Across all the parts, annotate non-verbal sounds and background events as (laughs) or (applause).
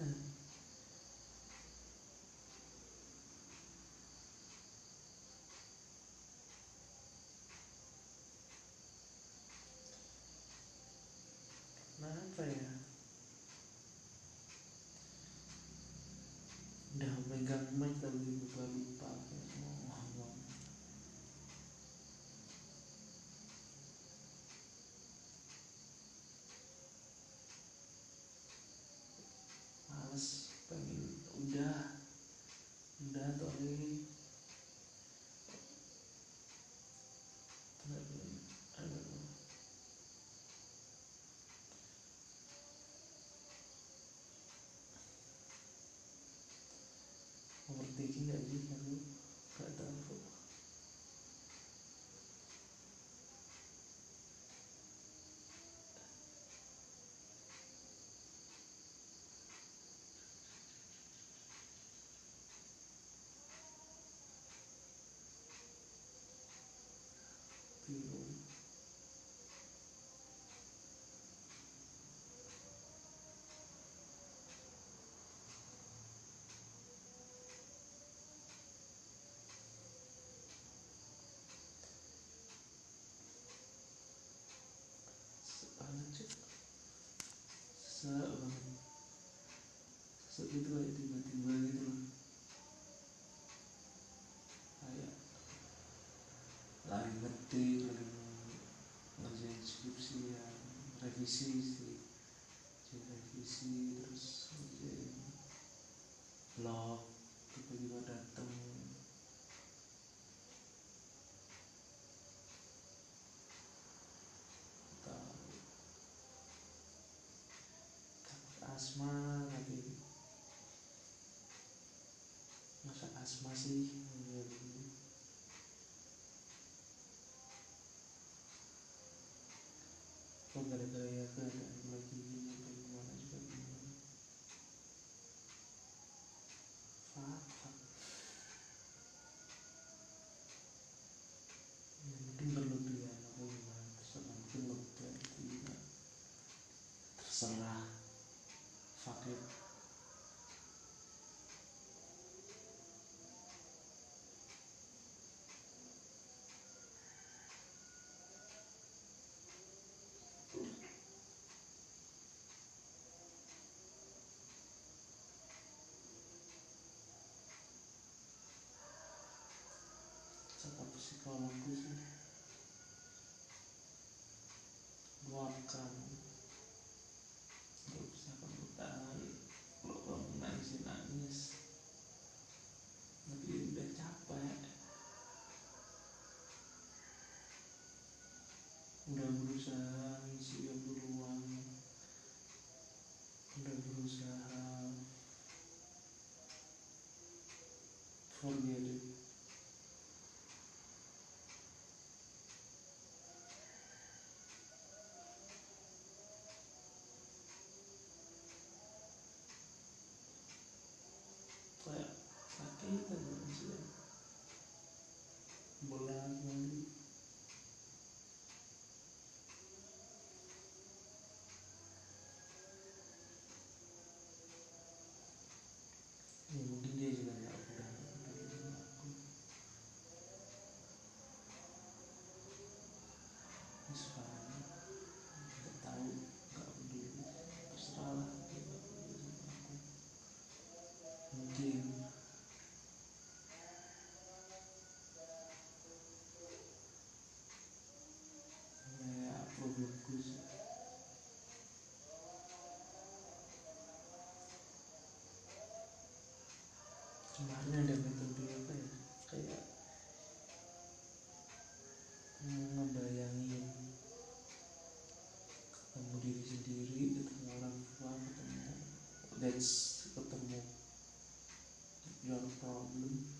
Mm. visi sih, jaga visi terus blog tiba-tiba datang asma tapi, masa asma sih? Amém. problem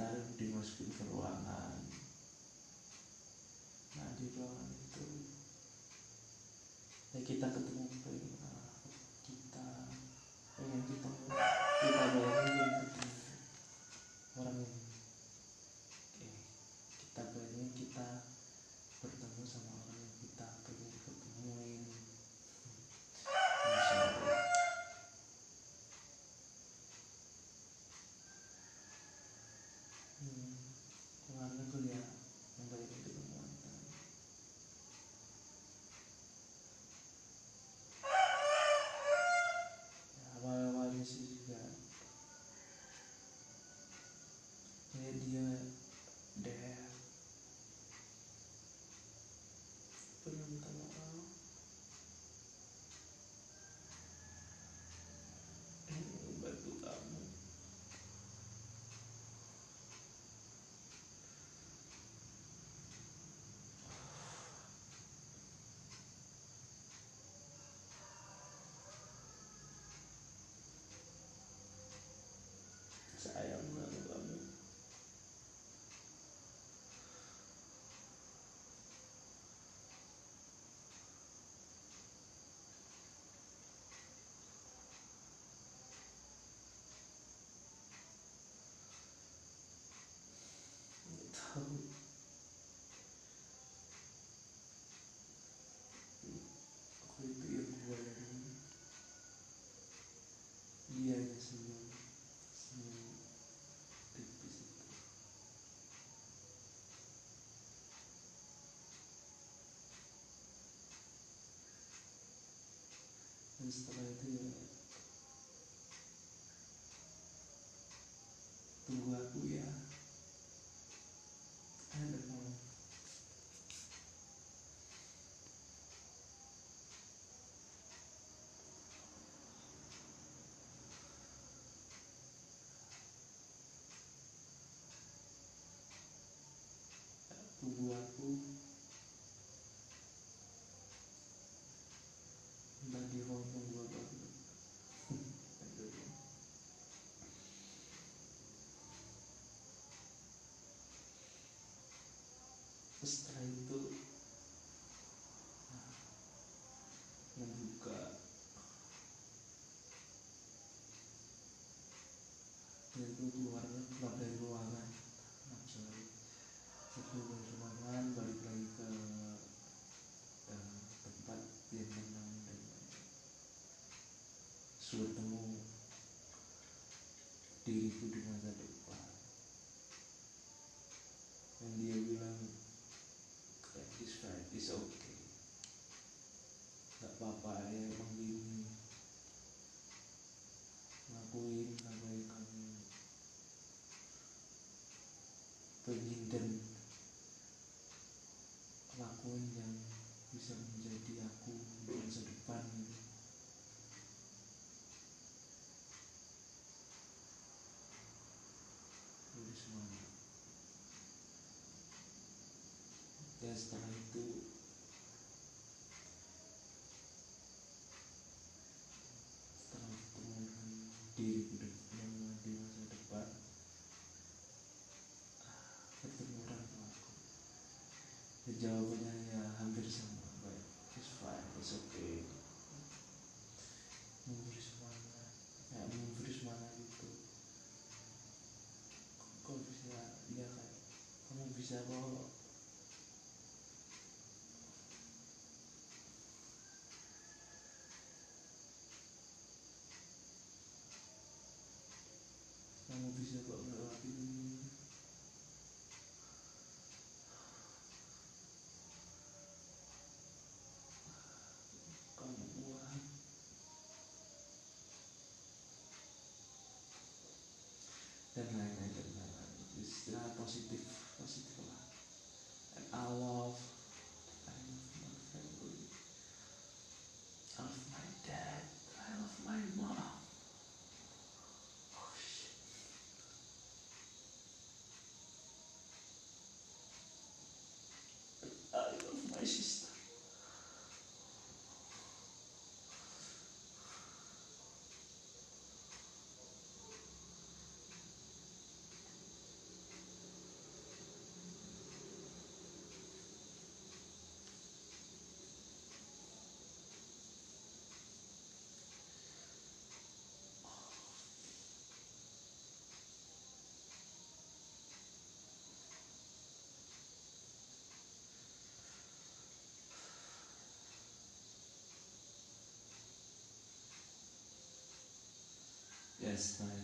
sekarang dimasukin ke ruangan nah di ruangan itu. Ya kita ketemu setelah itu ya tunggu aku ya. keluarnya keluar dari ruangan. Nah, sorry. Ke tempat diriku dengan yang bisa menjadi aku di masa depan gitu. Jadi semuanya. Dan setelah Bisa. This is last.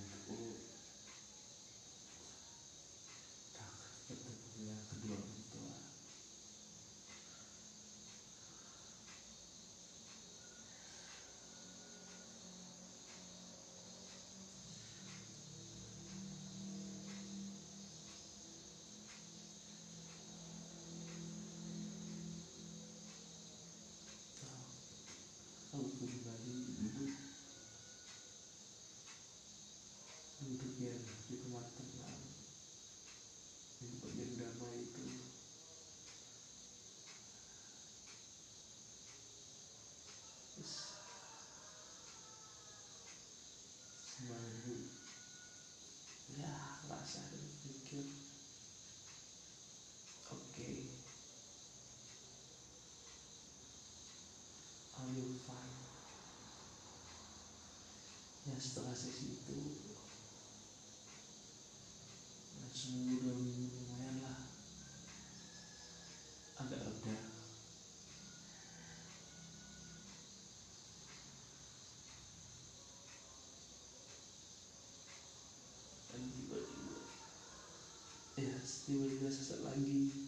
Niemand das, ist es allein ging.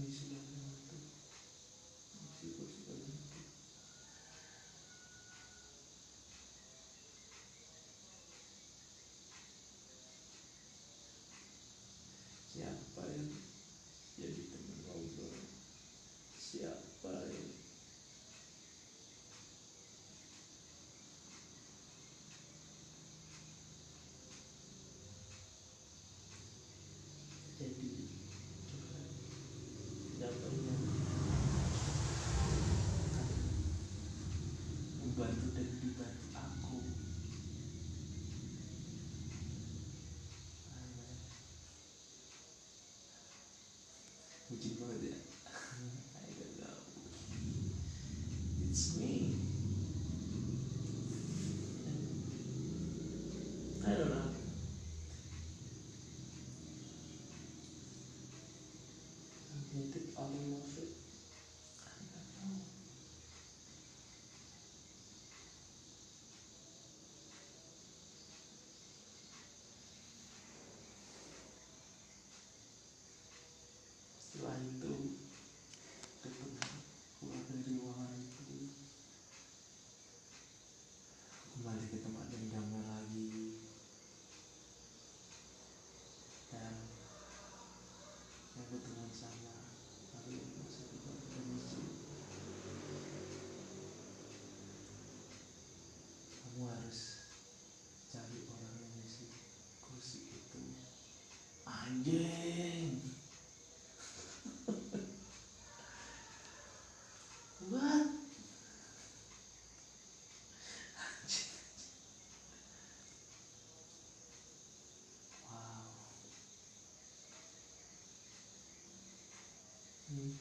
me Ya, para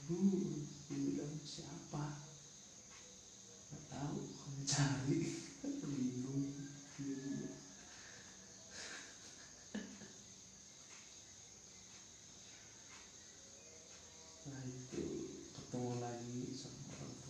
hmm, dia siapa? Nggak tahu kamu cari. (laughs) Nah, itu ketemu lagi sama orang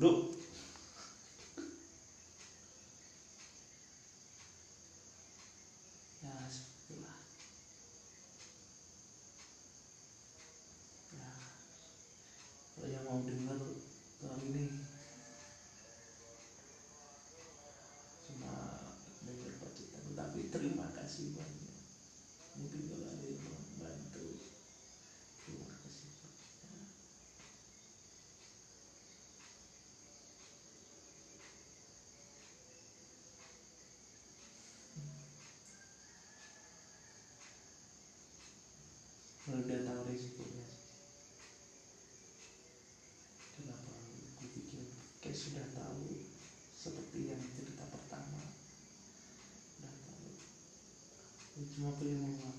duduk lu udah tahu resikonya. Kenapa gue bikin kayak sudah tahu seperti yang cerita pertama. Udah tahu. Gue cuma pengen mengatakan